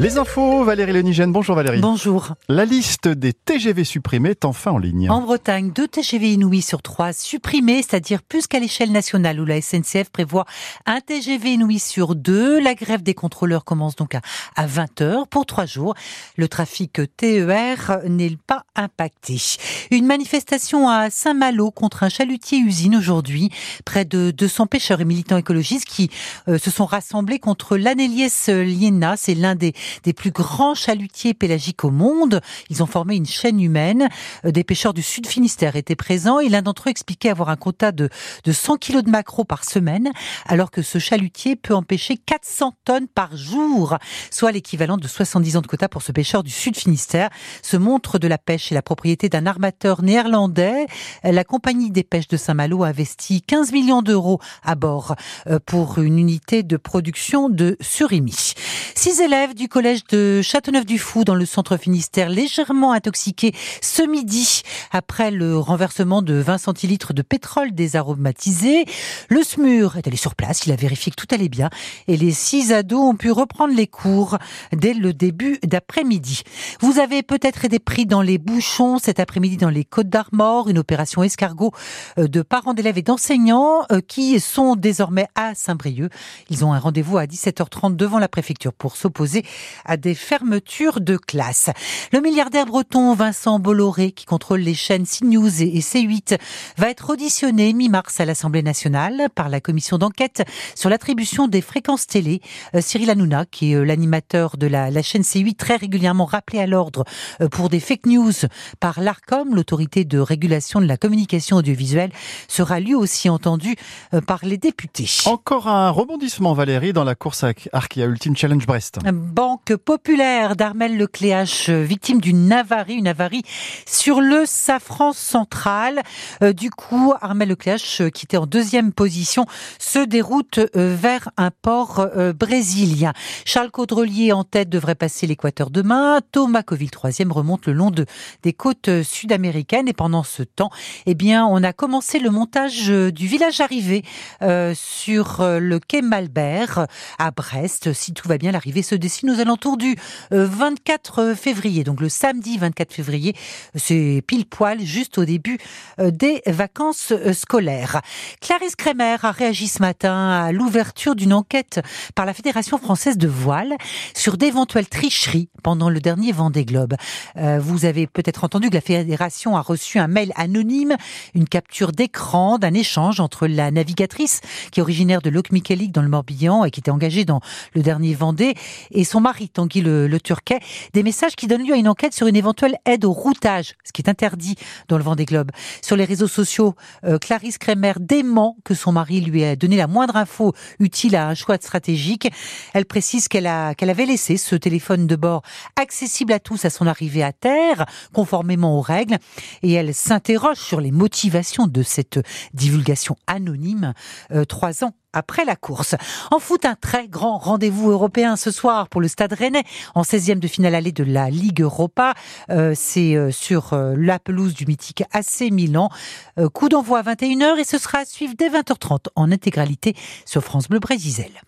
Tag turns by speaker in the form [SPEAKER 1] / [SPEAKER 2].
[SPEAKER 1] Les infos, Valérie Lenigène. Bonjour Valérie.
[SPEAKER 2] Bonjour.
[SPEAKER 1] La liste des TGV supprimés est enfin en ligne.
[SPEAKER 2] En Bretagne, deux TGV inouïs sur trois supprimés, c'est-à-dire plus qu'à l'échelle nationale où la SNCF prévoit un TGV inouï sur deux. La grève des contrôleurs commence donc à, 20h pour trois jours. Le trafic TER n'est pas impacté. Une manifestation à Saint-Malo contre un chalutier-usine aujourd'hui. Près de 200 pêcheurs et militants écologistes qui euh, se sont rassemblés contre l'Anelies liena. C'est l'un des des plus grands chalutiers pélagiques au monde. Ils ont formé une chaîne humaine. Euh, des pêcheurs du Sud Finistère étaient présents et l'un d'entre eux expliquait avoir un quota de, de 100 kilos de maquereau par semaine, alors que ce chalutier peut empêcher 400 tonnes par jour, soit l'équivalent de 70 ans de quota pour ce pêcheur du Sud Finistère. Ce montre de la pêche est la propriété d'un armateur néerlandais. La compagnie des pêches de Saint-Malo a investi 15 millions d'euros à bord euh, pour une unité de production de surimi. Six élèves du de Châteauneuf-du-Fou dans le centre Finistère légèrement intoxiqués ce midi après le renversement de 20 centilitres de pétrole désaromatisé. Le SMUR est allé sur place, il a vérifié que tout allait bien et les six ados ont pu reprendre les cours dès le début d'après-midi. Vous avez peut-être été pris dans les bouchons cet après-midi dans les Côtes d'Armor, une opération escargot euh, de parents d'élèves et d'enseignants euh, qui sont désormais à Saint-Brieuc. Ils ont un rendez-vous à 17h30 devant la préfecture pour s'opposer à des fermetures de classes. Le milliardaire breton Vincent Bolloré, qui contrôle les chaînes CNews et C8, va être auditionné mi-mars à l'Assemblée nationale par la commission d'enquête sur l'attribution des fréquences télé. Euh, Cyril Hanouna, qui est euh, l'animateur de la, la, chaîne C8, très régulièrement rappelé à l'ordre euh, pour des fake news par l'ARCOM, l'autorité de régulation de la communication audiovisuelle, sera lui aussi entendu par les députés.
[SPEAKER 1] Encore un rebondissement, Valérie, dans la course à Arkia Ultimate Challenge Brest.
[SPEAKER 2] Banque populaire d'Armel Lecléache, victime d'une avarie, une avarie sur le safran central. Euh, du coup, Armel Lecléache, euh, qui était en deuxième position, se déroute euh, vers un port brésilien. Charles Caudrelier en tête devrait passer l'équateur demain. Thomas Coville, troisième, remonte le long de, des côtes sud-américaines. Et pendant ce temps, eh bien, on a commencé le montage du village arrivé sur le quai Malbert à Brest. Si tout va bien, l'arrivée se dessine aux alentours du 24 euh, février. Donc le samedi 24 février, c'est pile poil juste au début euh, des vacances euh, scolaires. Clarisse Kremer a réagi ce matin à l'ouverture d'une enquête par la Fédération française de voile sur d'éventuelles tricheries pendant le dernier Vendée Globe. Vous avez peut-être entendu que la fédération a reçu un mail anonyme, une capture d'écran d'un échange entre la navigatrice qui est originaire de Locmiquélic dans le Morbihan et qui était engagée dans le dernier Vendée et son mari Tanguy le, Turquet, des messages qui donnent lieu à une enquête sur une éventuelle aide au routage, ce qui est interdit dans le Vendée Globe. Sur les réseaux sociaux, euh, Clarisse Kremer dément que son mari lui ait donné la moindre info utile à un choix stratégique. Elle précise qu'elle avait laissé ce téléphone de bord accessible à tous à son arrivée à terre, conformément aux règles, et elle s'interroge sur les motivations de cette divulgation anonyme euh, trois ans après la course. En foot, un très grand rendez-vous européen ce soir pour le Stade Rennais en 16e de finale allée de la Ligue Europa. Euh, c'est euh, sur euh, la pelouse du mythique AC Milan. coup d'envoi à 21h et ce sera à suivre dès 20h30 en intégralité sur France Bleu Brésil.